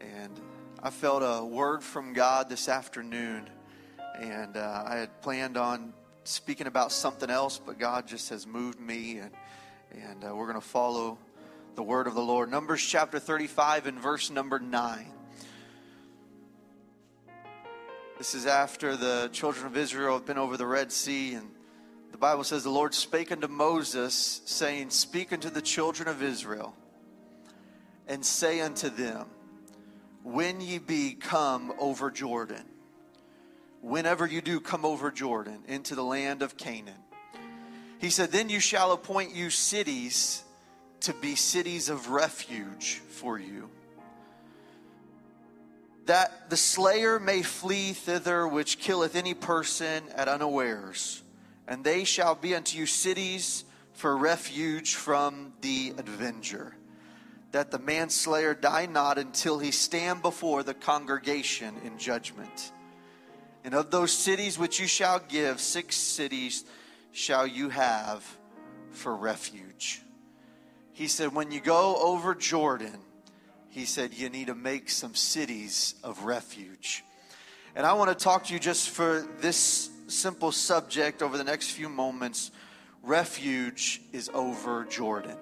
And I felt a word from God this afternoon, and uh, I had planned on speaking about something else, but God just has moved me, and and uh, we're going to follow the word of the Lord. Numbers chapter 35 and verse number 9. This is after the children of Israel have been over the Red Sea, and the Bible says the Lord spake unto Moses, saying, Speak unto the children of Israel, and say unto them, When ye be come over Jordan, whenever you do come over Jordan into the land of Canaan, he said, Then you shall appoint you cities to be cities of refuge for you. That the slayer may flee thither which killeth any person at unawares, and they shall be unto you cities for refuge from the avenger. That the manslayer die not until he stand before the congregation in judgment. And of those cities which you shall give, six cities shall you have for refuge. He said, when you go over Jordan, he said, you need to make some cities of refuge. And I want to talk to you just for this simple subject over the next few moments. Refuge is over Jordan.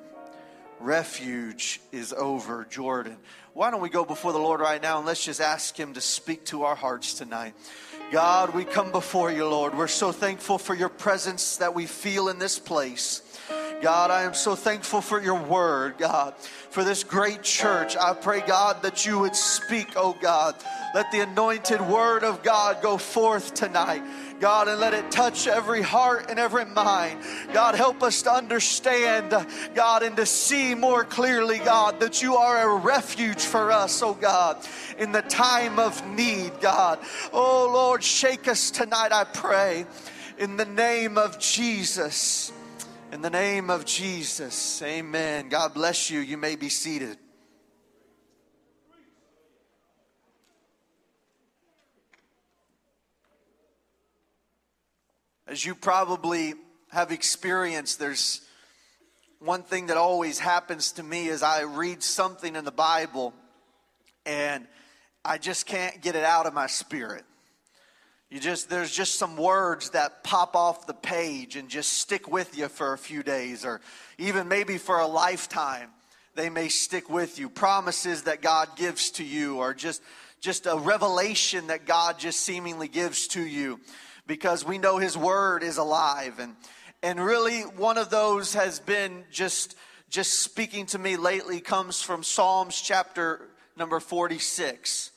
Refuge is over Jordan. Why don't we go before the Lord right now and let's just ask Him to speak to our hearts tonight. God, we come before you, Lord. We're so thankful for your presence that we feel in this place. God, I am so thankful for your word, God, for this great church. I pray, God, that you would speak, oh God. Let the anointed word of God go forth tonight. God, and let it touch every heart and every mind. God, help us to understand, God, and to see more clearly, God, that you are a refuge for us, oh God, in the time of need, God. Oh Lord, shake us tonight, I pray, in the name of Jesus. In the name of Jesus, amen. God bless you. You may be seated. As you probably have experienced, there's one thing that always happens to me is I read something in the Bible and I just can't get it out of my spirit. You just there's just some words that pop off the page and just stick with you for a few days or even maybe for a lifetime. They may stick with you. Promises that God gives to you or just just a revelation that God just seemingly gives to you because we know his word is alive. And and really one of those has been just just speaking to me lately comes from Psalms chapter number 46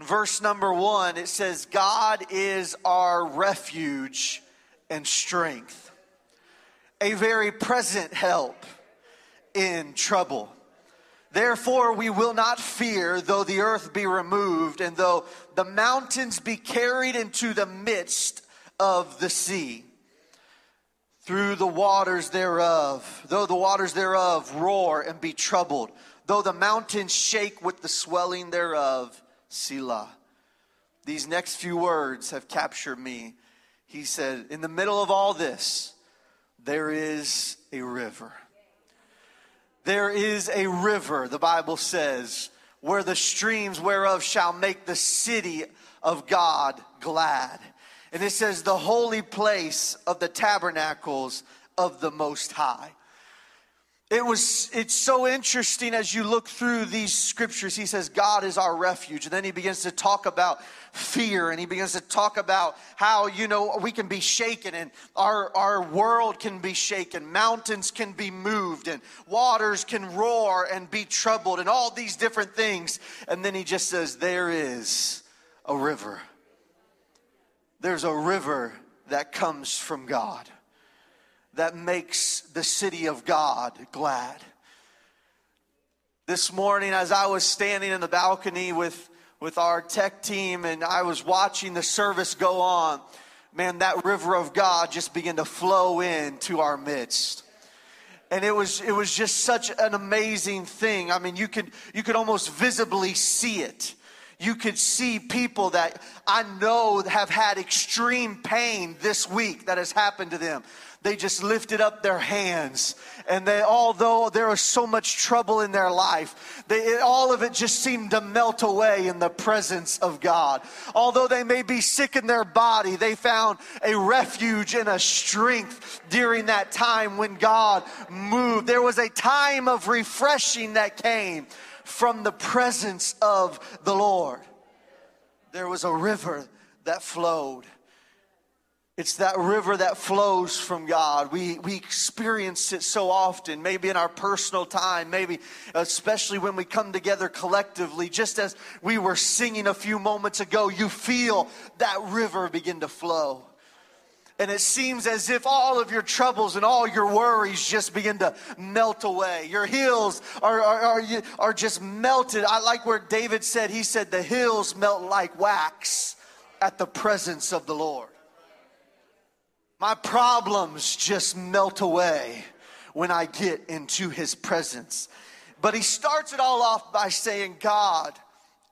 verse number 1 it says God is our refuge and strength a very present help in trouble. Therefore, we will not fear, though the earth be removed, and though the mountains be carried into the midst of the sea. Through the waters thereof, though the waters thereof roar and be troubled, though the mountains shake with the swelling thereof, Selah. These next few words have captured me. He said, In the middle of all this, there is a river. There is a river, the Bible says, where the streams whereof shall make the city of God glad. And it says, the holy place of the tabernacles of the Most High. It was, it's so interesting as you look through these scriptures. He says, God is our refuge. And then he begins to talk about fear and he begins to talk about how, you know, we can be shaken and our, our world can be shaken. Mountains can be moved and waters can roar and be troubled and all these different things. And then he just says, there is a river. There's a river that comes from God that makes the city of God glad. This morning, as I was standing in the balcony with, with our tech team and I was watching the service go on, man, that river of God just began to flow into our midst. And it was, it was just such an amazing thing. I mean, you could, you could almost visibly see it you could see people that I know have had extreme pain this week that has happened to them they just lifted up their hands. And they, although there was so much trouble in their life, they, it, all of it just seemed to melt away in the presence of God. Although they may be sick in their body, they found a refuge and a strength during that time when God moved. There was a time of refreshing that came from the presence of the Lord. There was a river that flowed. It's that river that flows from God. We, we experience it so often, maybe in our personal time, maybe especially when we come together collectively. Just as we were singing a few moments ago, you feel that river begin to flow. And it seems as if all of your troubles and all your worries just begin to melt away. Your hills are, are, are, are just melted. I like where David said, he said, the hills melt like wax at the presence of the Lord. My problems just melt away when I get into his presence. But he starts it all off by saying, God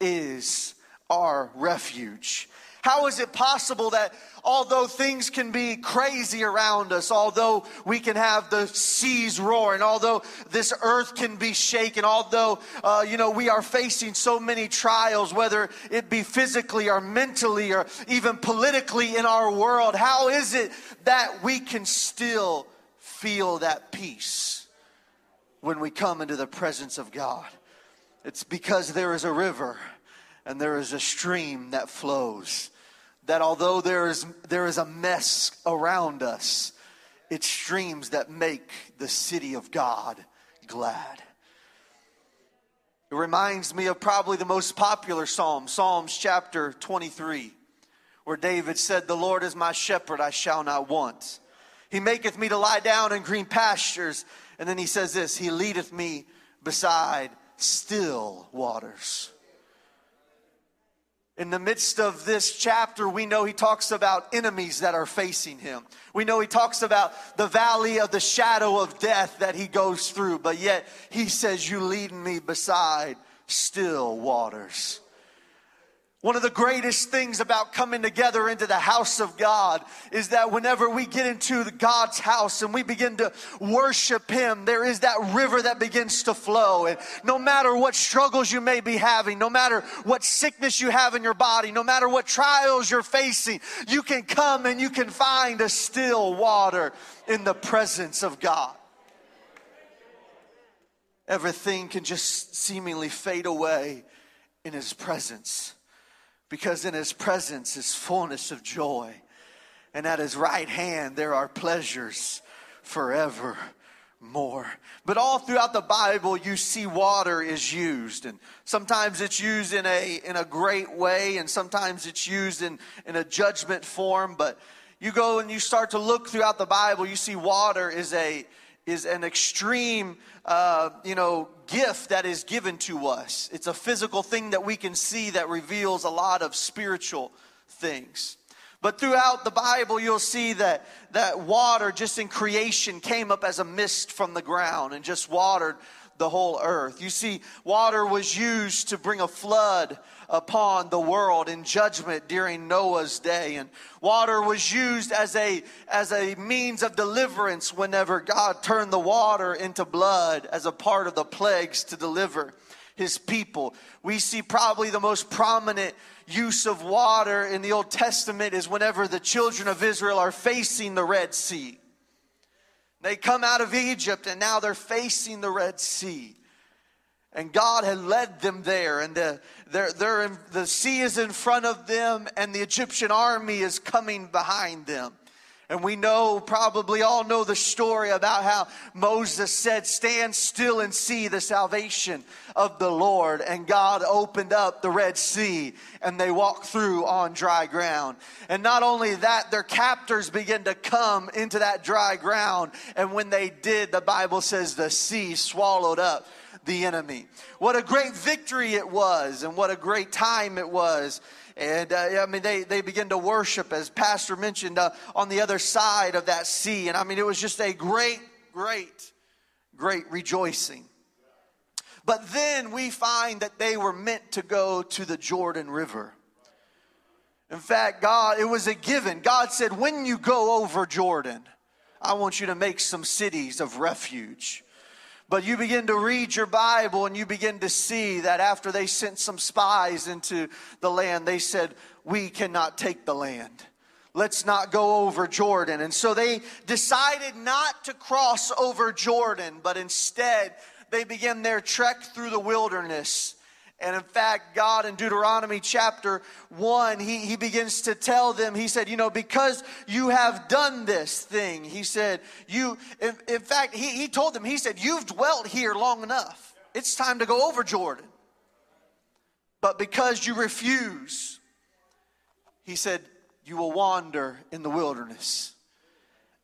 is our refuge. How is it possible that although things can be crazy around us, although we can have the seas roaring, although this earth can be shaken, although, uh, you know, we are facing so many trials, whether it be physically or mentally or even politically in our world, how is it that we can still feel that peace when we come into the presence of God? It's because there is a river and there is a stream that flows. That although there is, there is a mess around us, it's streams that make the city of God glad. It reminds me of probably the most popular psalm, Psalms chapter 23, where David said, The Lord is my shepherd, I shall not want. He maketh me to lie down in green pastures. And then he says this He leadeth me beside still waters in the midst of this chapter, we know he talks about enemies that are facing him. We know he talks about the valley of the shadow of death that he goes through, but yet he says, You lead me beside still waters. One of the greatest things about coming together into the house of God is that whenever we get into God's house and we begin to worship Him, there is that river that begins to flow. And no matter what struggles you may be having, no matter what sickness you have in your body, no matter what trials you're facing, you can come and you can find a still water in the presence of God. Everything can just seemingly fade away in His presence because in his presence is fullness of joy, and at his right hand there are pleasures forever more. But all throughout the Bible, you see water is used, and sometimes it's used in a in a great way, and sometimes it's used in in a judgment form. But you go and you start to look throughout the Bible, you see water is a is an extreme, uh, you know, gift that is given to us. It's a physical thing that we can see that reveals a lot of spiritual things. But throughout the Bible, you'll see that, that water just in creation came up as a mist from the ground and just watered the whole earth. You see, water was used to bring a flood upon the world in judgment during Noah's day. And water was used as a, as a means of deliverance whenever God turned the water into blood as a part of the plagues to deliver his people. We see probably the most prominent use of water in the Old Testament is whenever the children of Israel are facing the Red Sea. They come out of Egypt and now they're facing the Red Sea. And God had led them there, and the, they're, they're in, the sea is in front of them, and the Egyptian army is coming behind them. And we know, probably all know the story about how Moses said, Stand still and see the salvation of the Lord. And God opened up the Red Sea and they walked through on dry ground. And not only that, their captors began to come into that dry ground. And when they did, the Bible says the sea swallowed up the enemy. What a great victory it was, and what a great time it was and uh, I mean, they, they begin to worship, as Pastor mentioned, uh, on the other side of that sea. And I mean, it was just a great, great, great rejoicing. But then we find that they were meant to go to the Jordan River. In fact, God, it was a given. God said, when you go over Jordan, I want you to make some cities of refuge. But you begin to read your Bible and you begin to see that after they sent some spies into the land, they said, We cannot take the land. Let's not go over Jordan. And so they decided not to cross over Jordan, but instead they began their trek through the wilderness. And in fact, God in Deuteronomy chapter 1, he, he begins to tell them, He said, You know, because you have done this thing, He said, You, in, in fact, he, he told them, He said, You've dwelt here long enough. It's time to go over Jordan. But because you refuse, He said, You will wander in the wilderness.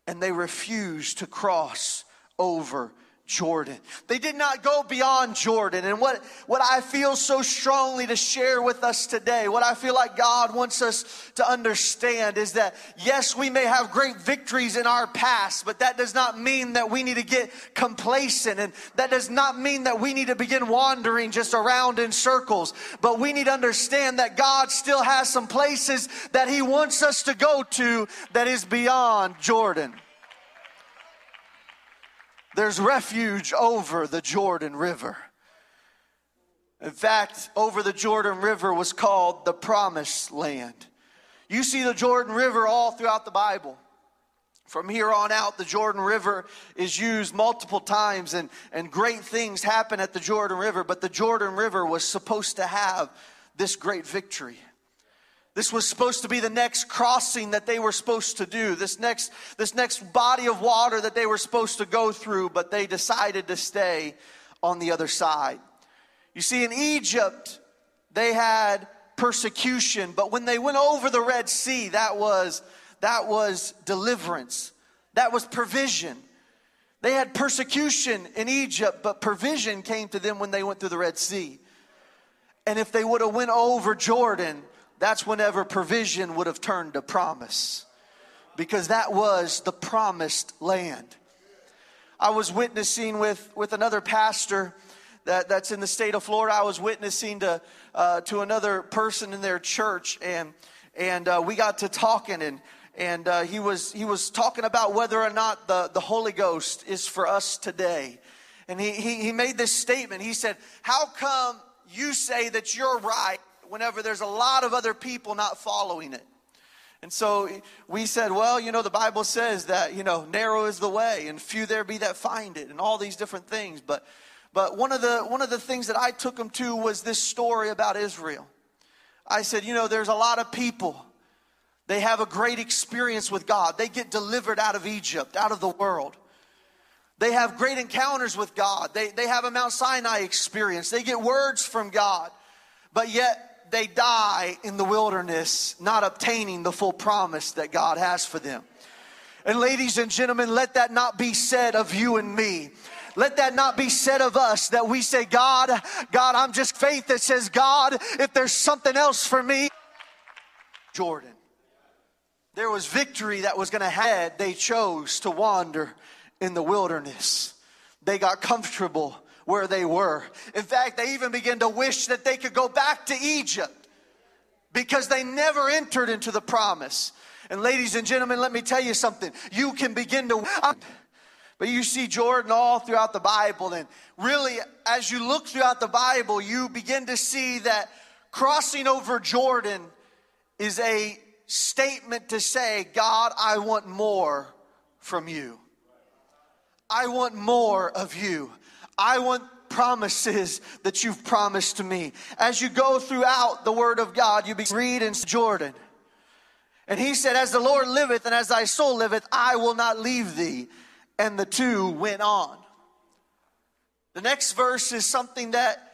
And they refused to cross over Jordan. They did not go beyond Jordan. And what, what I feel so strongly to share with us today, what I feel like God wants us to understand is that yes, we may have great victories in our past, but that does not mean that we need to get complacent. And that does not mean that we need to begin wandering just around in circles. But we need to understand that God still has some places that He wants us to go to that is beyond Jordan. There's refuge over the Jordan River. In fact, over the Jordan River was called the Promised Land. You see the Jordan River all throughout the Bible. From here on out, the Jordan River is used multiple times, and, and great things happen at the Jordan River. But the Jordan River was supposed to have this great victory. This was supposed to be the next crossing that they were supposed to do, this next, this next body of water that they were supposed to go through, but they decided to stay on the other side. You see, in Egypt, they had persecution, but when they went over the Red Sea, that was, that was deliverance, that was provision. They had persecution in Egypt, but provision came to them when they went through the Red Sea. And if they would have went over Jordan, that's whenever provision would have turned to promise because that was the promised land. I was witnessing with, with another pastor that, that's in the state of Florida. I was witnessing to, uh, to another person in their church, and, and uh, we got to talking, and, and uh, he, was, he was talking about whether or not the, the Holy Ghost is for us today. And he, he, he made this statement. He said, How come you say that you're right whenever there's a lot of other people not following it. And so we said, well, you know, the Bible says that, you know, narrow is the way and few there be that find it and all these different things. But but one of the one of the things that I took them to was this story about Israel. I said, you know, there's a lot of people. They have a great experience with God. They get delivered out of Egypt, out of the world. They have great encounters with God. They, they have a Mount Sinai experience. They get words from God. But yet, they die in the wilderness, not obtaining the full promise that God has for them. And ladies and gentlemen, let that not be said of you and me. Let that not be said of us that we say, God, God, I'm just faith that says, God, if there's something else for me, Jordan. There was victory that was going to head. They chose to wander in the wilderness. They got comfortable where they were. In fact, they even began to wish that they could go back to Egypt because they never entered into the promise. And ladies and gentlemen, let me tell you something. You can begin to but you see Jordan all throughout the Bible and really as you look throughout the Bible, you begin to see that crossing over Jordan is a statement to say, God, I want more from you. I want more of you. I want promises that you've promised to me. As you go throughout the Word of God, you be read in Jordan. And he said, As the Lord liveth and as thy soul liveth, I will not leave thee. And the two went on. The next verse is something that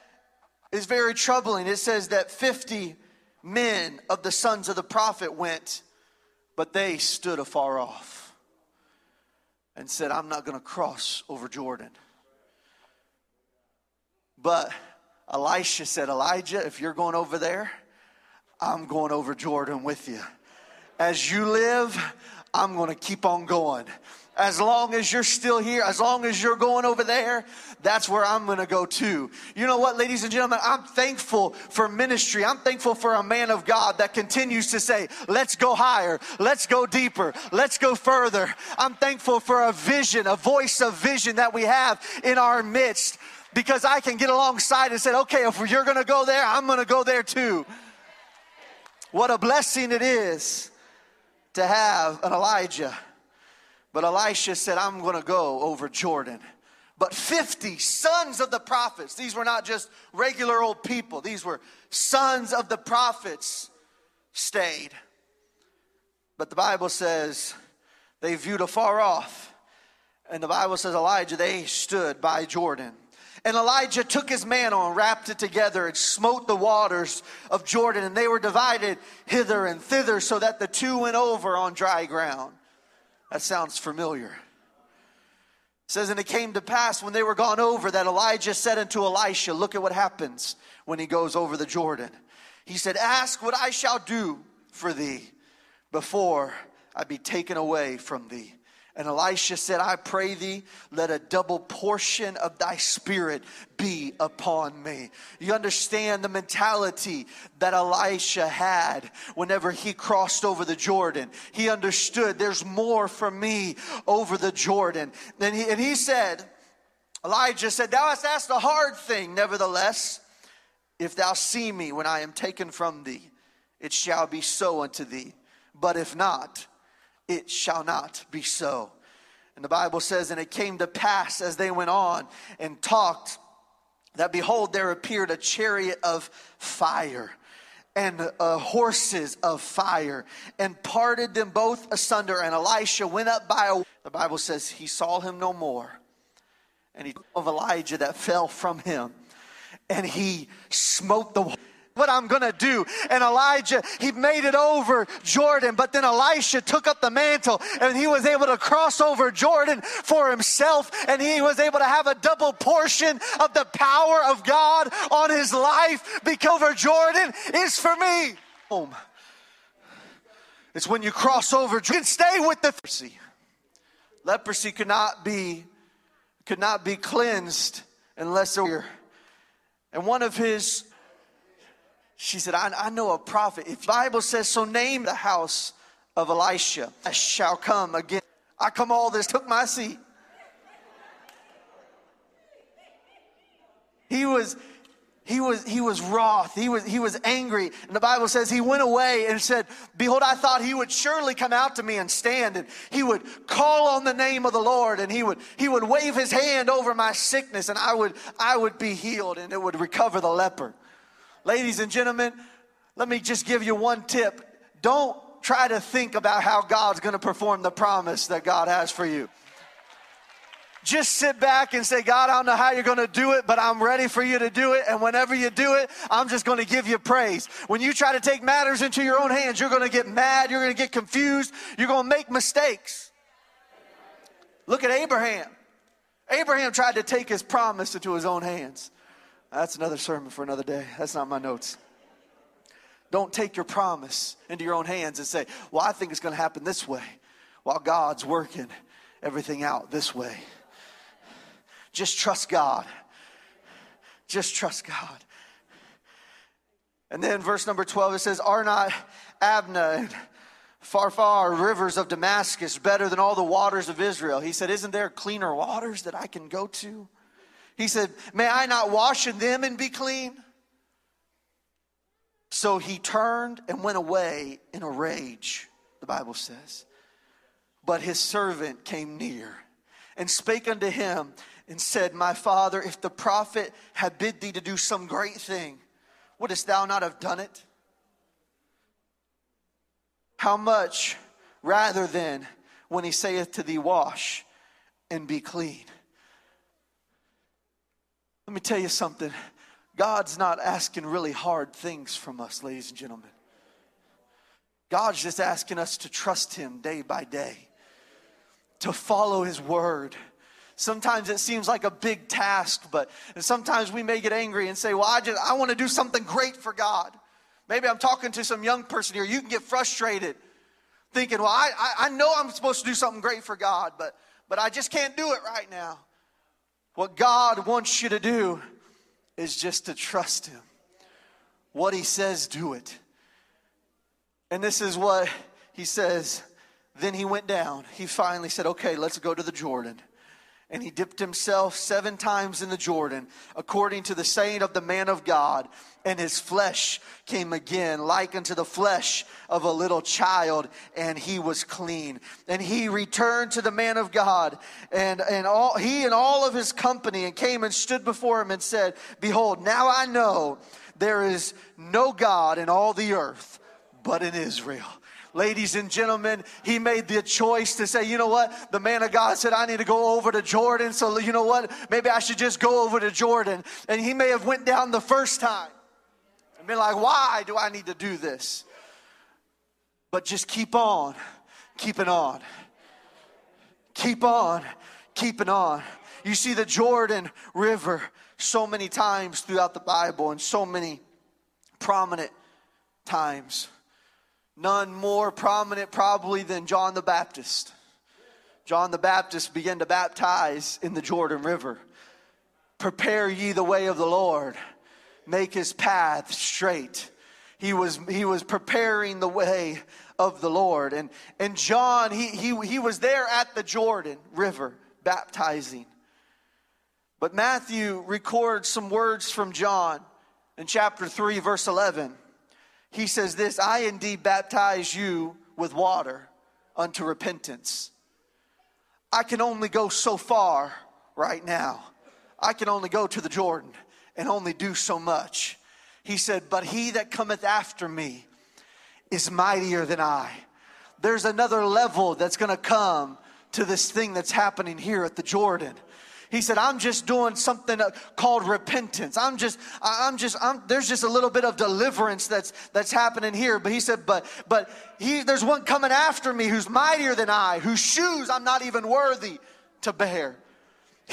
is very troubling. It says that 50 men of the sons of the prophet went, but they stood afar off and said, I'm not going to cross over Jordan. But Elisha said, Elijah, if you're going over there, I'm going over Jordan with you. As you live, I'm going to keep on going. As long as you're still here, as long as you're going over there, that's where I'm gonna go too. You know what, ladies and gentlemen, I'm thankful for ministry. I'm thankful for a man of God that continues to say, let's go higher, let's go deeper, let's go further. I'm thankful for a vision, a voice of vision that we have in our midst because I can get alongside and say, okay, if you're gonna go there, I'm gonna go there too. What a blessing it is to have an Elijah but Elisha said, I'm going to go over Jordan. But 50 sons of the prophets, these were not just regular old people, these were sons of the prophets, stayed. But the Bible says they viewed afar off. And the Bible says, Elijah, they stood by Jordan. And Elijah took his mantle and wrapped it together and smote the waters of Jordan, and they were divided hither and thither so that the two went over on dry ground. That sounds familiar. It says, And it came to pass when they were gone over that Elijah said unto Elisha, Look at what happens when he goes over the Jordan. He said, Ask what I shall do for thee before I be taken away from thee. And Elisha said, I pray thee, let a double portion of thy spirit be upon me. You understand the mentality that Elisha had whenever he crossed over the Jordan. He understood there's more for me over the Jordan. And he, and he said, Elijah said, Thou hast asked a hard thing, nevertheless, if thou see me when I am taken from thee, it shall be so unto thee. But if not, it shall not be so. And the Bible says, And it came to pass as they went on and talked, that behold, there appeared a chariot of fire and uh, horses of fire and parted them both asunder. And Elisha went up by a. The Bible says he saw him no more. And he of Elijah that fell from him. And he smote the what I'm going to do. And Elijah, he made it over Jordan, but then Elisha took up the mantle and he was able to cross over Jordan for himself and he was able to have a double portion of the power of God on his life because over Jordan is for me. Home. It's when you cross over, you can stay with the leprosy. Leprosy could not be could not be cleansed unless there were. And one of his she said, I, I know a prophet. If Bible says, so name the house of Elisha. I shall come again. I come all this, took my seat. He was, he was, he was wroth. He was, he was angry. And the Bible says he went away and said, Behold, I thought he would surely come out to me and stand and he would call on the name of the Lord and he would, he would wave his hand over my sickness and I would, I would be healed and it would recover the leper. Ladies and gentlemen, let me just give you one tip. Don't try to think about how God's going to perform the promise that God has for you. Just sit back and say, God, I don't know how you're going to do it, but I'm ready for you to do it. And whenever you do it, I'm just going to give you praise. When you try to take matters into your own hands, you're going to get mad, you're going to get confused, you're going to make mistakes. Look at Abraham. Abraham tried to take his promise into his own hands. That's another sermon for another day. That's not my notes. Don't take your promise into your own hands and say, Well, I think it's going to happen this way, while God's working everything out this way. Just trust God. Just trust God. And then verse number 12 it says, Are not Abana and Pharpar rivers of Damascus better than all the waters of Israel? He said, Isn't there cleaner waters that I can go to? He said, May I not wash in them and be clean? So he turned and went away in a rage, the Bible says. But his servant came near and spake unto him and said, My father, if the prophet had bid thee to do some great thing, wouldst thou not have done it? How much rather than when he saith to thee, Wash and be clean? Let me tell you something. God's not asking really hard things from us, ladies and gentlemen. God's just asking us to trust Him day by day, to follow His word. Sometimes it seems like a big task, but sometimes we may get angry and say, Well, I just I want to do something great for God. Maybe I'm talking to some young person here. You can get frustrated thinking, well, I, I, I know I'm supposed to do something great for God, but, but I just can't do it right now. What God wants you to do is just to trust Him. What He says, do it. And this is what He says. Then He went down. He finally said, okay, let's go to the Jordan and he dipped himself seven times in the Jordan, according to the saying of the man of God. And his flesh came again, like unto the flesh of a little child, and he was clean. And he returned to the man of God, and, and all, he and all of his company, and came and stood before him and said, Behold, now I know there is no God in all the earth but in Israel. Ladies and gentlemen, he made the choice to say, you know what? The man of God said, I need to go over to Jordan. So you know what? Maybe I should just go over to Jordan. And he may have went down the first time and been like, why do I need to do this? But just keep on, keeping on. Keep on, keeping on. You see the Jordan River so many times throughout the Bible and so many prominent times. None more prominent, probably, than John the Baptist. John the Baptist began to baptize in the Jordan River. Prepare ye the way of the Lord, make his path straight. He was, he was preparing the way of the Lord. And, and John, he, he, he was there at the Jordan River baptizing. But Matthew records some words from John in chapter 3, verse 11 he says this I indeed baptize you with water unto repentance. I can only go so far right now. I can only go to the Jordan and only do so much. He said, But he that cometh after me is mightier than I. There's another level that's gonna come to this thing that's happening here at the Jordan. He said, I'm just doing something uh, called repentance. I'm just, I'm just, I'm, there's just a little bit of deliverance that's, that's happening here. But he said, but, but he, there's one coming after me who's mightier than I, whose shoes I'm not even worthy to bear.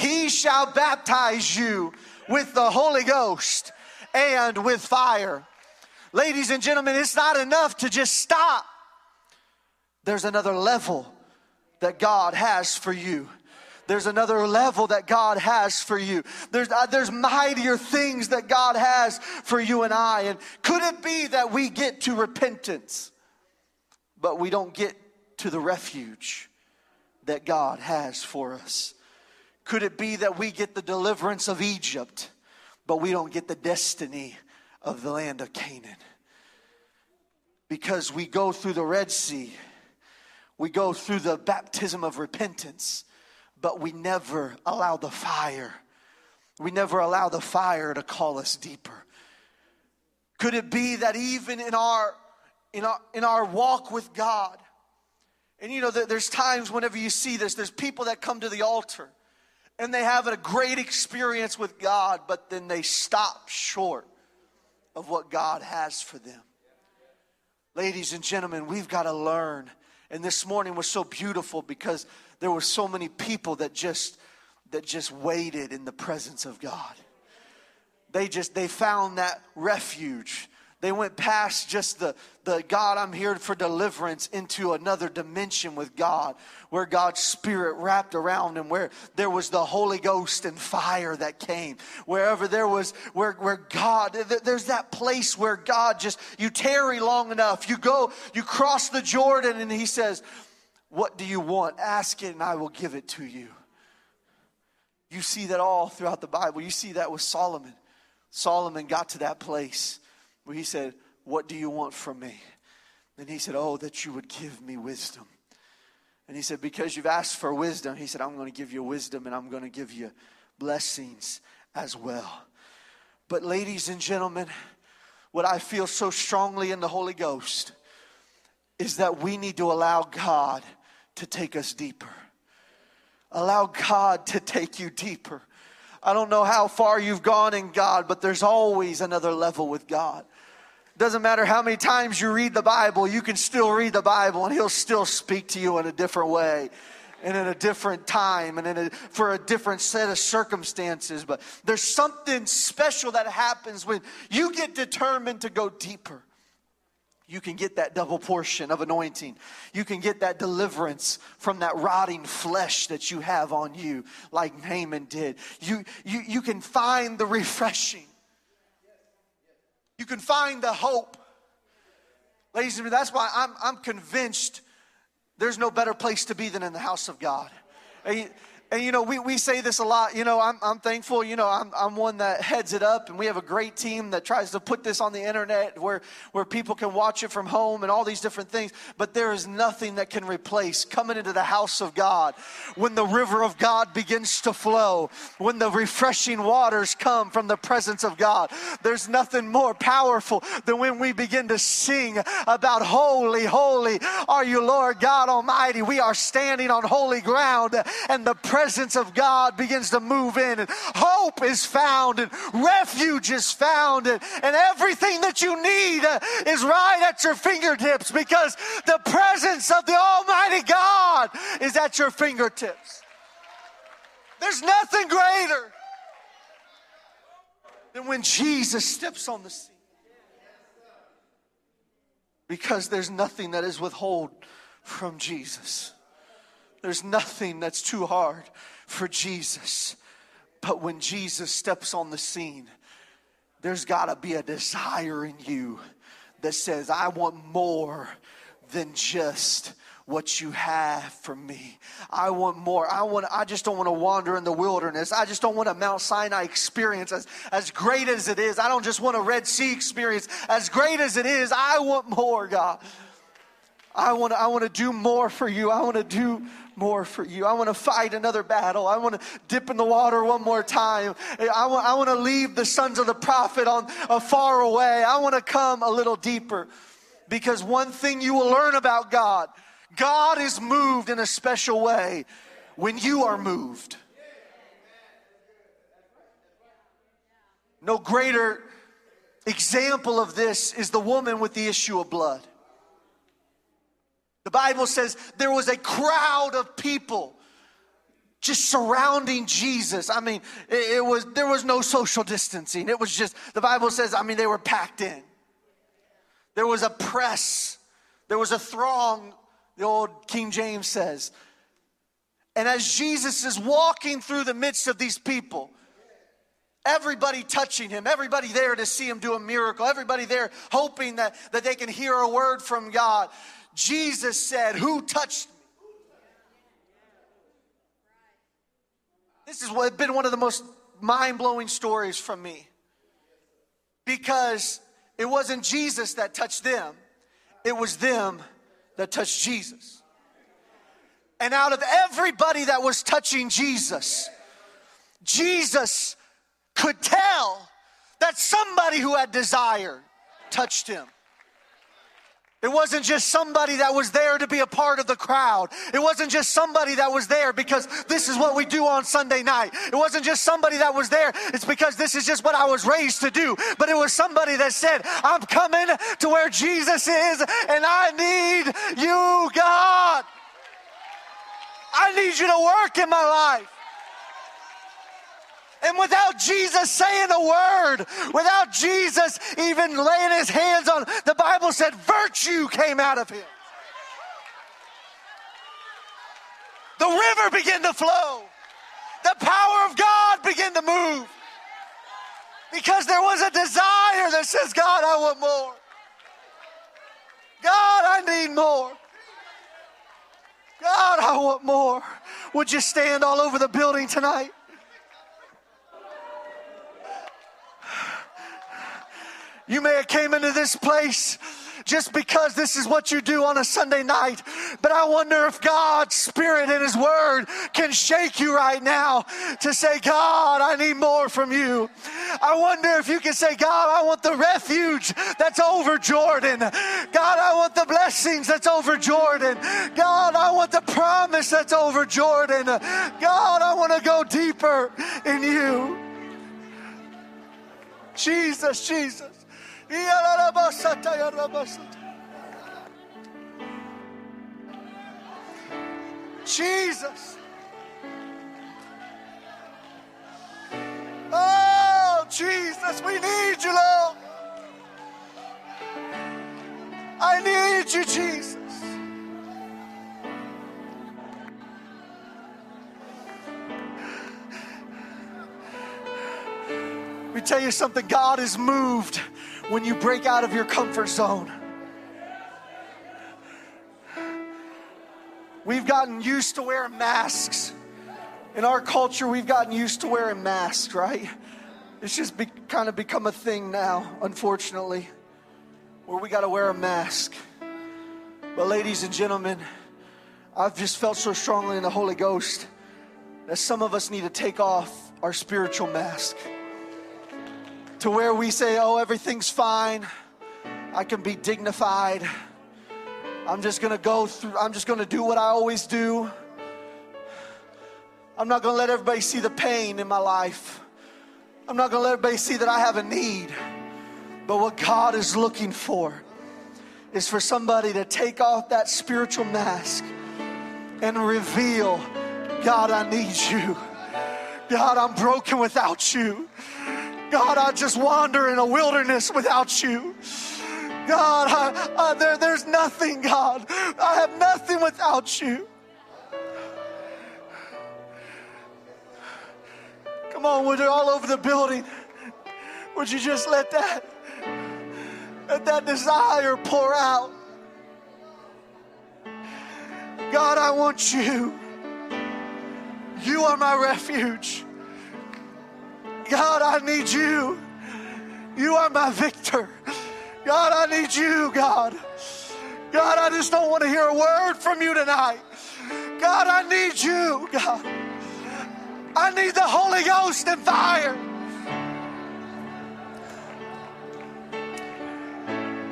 He shall baptize you with the Holy Ghost and with fire. Ladies and gentlemen, it's not enough to just stop. There's another level that God has for you. There's another level that God has for you. There's, uh, there's mightier things that God has for you and I. And could it be that we get to repentance, but we don't get to the refuge that God has for us? Could it be that we get the deliverance of Egypt, but we don't get the destiny of the land of Canaan? Because we go through the Red Sea, we go through the baptism of repentance but we never allow the fire. We never allow the fire to call us deeper. Could it be that even in our in our in our walk with God, and you know, there's times whenever you see this, there's people that come to the altar and they have a great experience with God, but then they stop short of what God has for them. Ladies and gentlemen, we've got to learn. And this morning was so beautiful because there were so many people that just that just waited in the presence of God. They just they found that refuge. They went past just the, the God, I'm here for deliverance into another dimension with God, where God's Spirit wrapped around him, where there was the Holy Ghost and fire that came. Wherever there was, where, where God, there's that place where God just, you tarry long enough, you go, you cross the Jordan, and He says, what do you want? Ask it and I will give it to you. You see that all throughout the Bible. You see that with Solomon. Solomon got to that place where he said, What do you want from me? And he said, Oh, that you would give me wisdom. And he said, Because you've asked for wisdom, he said, I'm going to give you wisdom and I'm going to give you blessings as well. But, ladies and gentlemen, what I feel so strongly in the Holy Ghost is that we need to allow God to take us deeper. Allow God to take you deeper. I don't know how far you've gone in God, but there's always another level with God. Doesn't matter how many times you read the Bible, you can still read the Bible and He'll still speak to you in a different way and in a different time and in a, for a different set of circumstances. But there's something special that happens when you get determined to go deeper. You can get that double portion of anointing. You can get that deliverance from that rotting flesh that you have on you, like Naaman did. You, you, you can find the refreshing. You can find the hope. Ladies and gentlemen, that's why I'm, I'm convinced there's no better place to be than in the house of God. And you know, we, we say this a lot. You know, I'm, I'm thankful. You know, I'm, I'm one that heads it up, and we have a great team that tries to put this on the internet where, where people can watch it from home and all these different things. But there is nothing that can replace coming into the house of God when the river of God begins to flow, when the refreshing waters come from the presence of God. There's nothing more powerful than when we begin to sing about holy, holy are you, Lord God Almighty. We are standing on holy ground, and the presence presence of God begins to move in, and hope is found, and refuge is found, and, and everything that you need uh, is right at your fingertips because the presence of the Almighty God is at your fingertips. There's nothing greater than when Jesus steps on the scene. Because there's nothing that is withhold from Jesus. There's nothing that's too hard for Jesus. But when Jesus steps on the scene, there's got to be a desire in you that says, I want more than just what you have for me. I want more. I want I just don't want to wander in the wilderness. I just don't want a Mount Sinai experience as, as great as it is. I don't just want a Red Sea experience. As great as it is, I want more, God. I want I want to do more for you. I want to do more for you. I want to fight another battle. I want to dip in the water one more time. I want, I want to leave the sons of the prophet on uh, far away. I want to come a little deeper because one thing you will learn about God, God is moved in a special way when you are moved. No greater example of this is the woman with the issue of blood. The Bible says there was a crowd of people just surrounding Jesus. I mean, it, it, was there was no social distancing. It was just the Bible says, I mean, they were packed in. There was a press. There was a throng, the old King James says. And as Jesus is walking through the midst of these people, everybody touching him, everybody there to see him do a miracle, everybody there hoping that, that they can hear a word from God. Jesus said, Who touched me? This has been one of the most mind blowing stories from me because it wasn't Jesus that touched them, it was them that touched Jesus. And out of everybody that was touching Jesus, Jesus could tell that somebody who had desire touched him. It wasn't just somebody that was there to be a part of the crowd. It wasn't just somebody that was there because this is what we do on Sunday night. It wasn't just somebody that was there. It's because this is just what I was raised to do. But it was somebody that said, I'm coming to where Jesus is and I need you, God. I need you to work in my life. And without Jesus saying a word, without Jesus even laying his hands on, the Bible said virtue came out of him. The river began to flow. The power of God began to move. Because there was a desire that says, God, I want more. God, I need more. God, I want more. Would you stand all over the building tonight? You may have came into this place just because this is what you do on a Sunday night. But I wonder if God's Spirit and His Word can shake you right now to say, God, I need more from you. I wonder if you can say, God, I want the refuge that's over Jordan. God, I want the blessings that's over Jordan. God, I want the promise that's over Jordan. God, I want to go deeper in you. Jesus, Jesus. Jesus. Oh, Jesus, we need you, Lord. I need you, Jesus. Let me tell you something God is moved when you break out of your comfort zone. We've gotten used to wearing masks. In our culture, we've gotten used to wearing masks, right? It's just be, kind of become a thing now, unfortunately, where we got to wear a mask. But, ladies and gentlemen, I've just felt so strongly in the Holy Ghost that some of us need to take off our spiritual mask to where we say, oh, everything's fine. I can be dignified. I'm just to go through, I'm just to do what I always do. I'm not to let everybody see the pain in my life. I'm not to let everybody see that I have a need. But what God is looking for is for somebody to take off that spiritual mask and reveal God, I need you. God, I'm broken without you. God, I just wander in a wilderness without you. God, I, I, there, there's nothing, God. I have nothing without you. Come on, you all over the building? Would you just let that let that desire pour out? God, I want you. You are my refuge. God, I need you. You are my victor. God, I need you, God. God, I just don't want to hear a word from you tonight. God, I need you, God. I need the Holy Ghost and fire.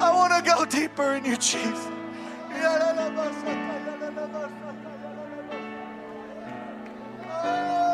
I want to go deeper in you, Jesus.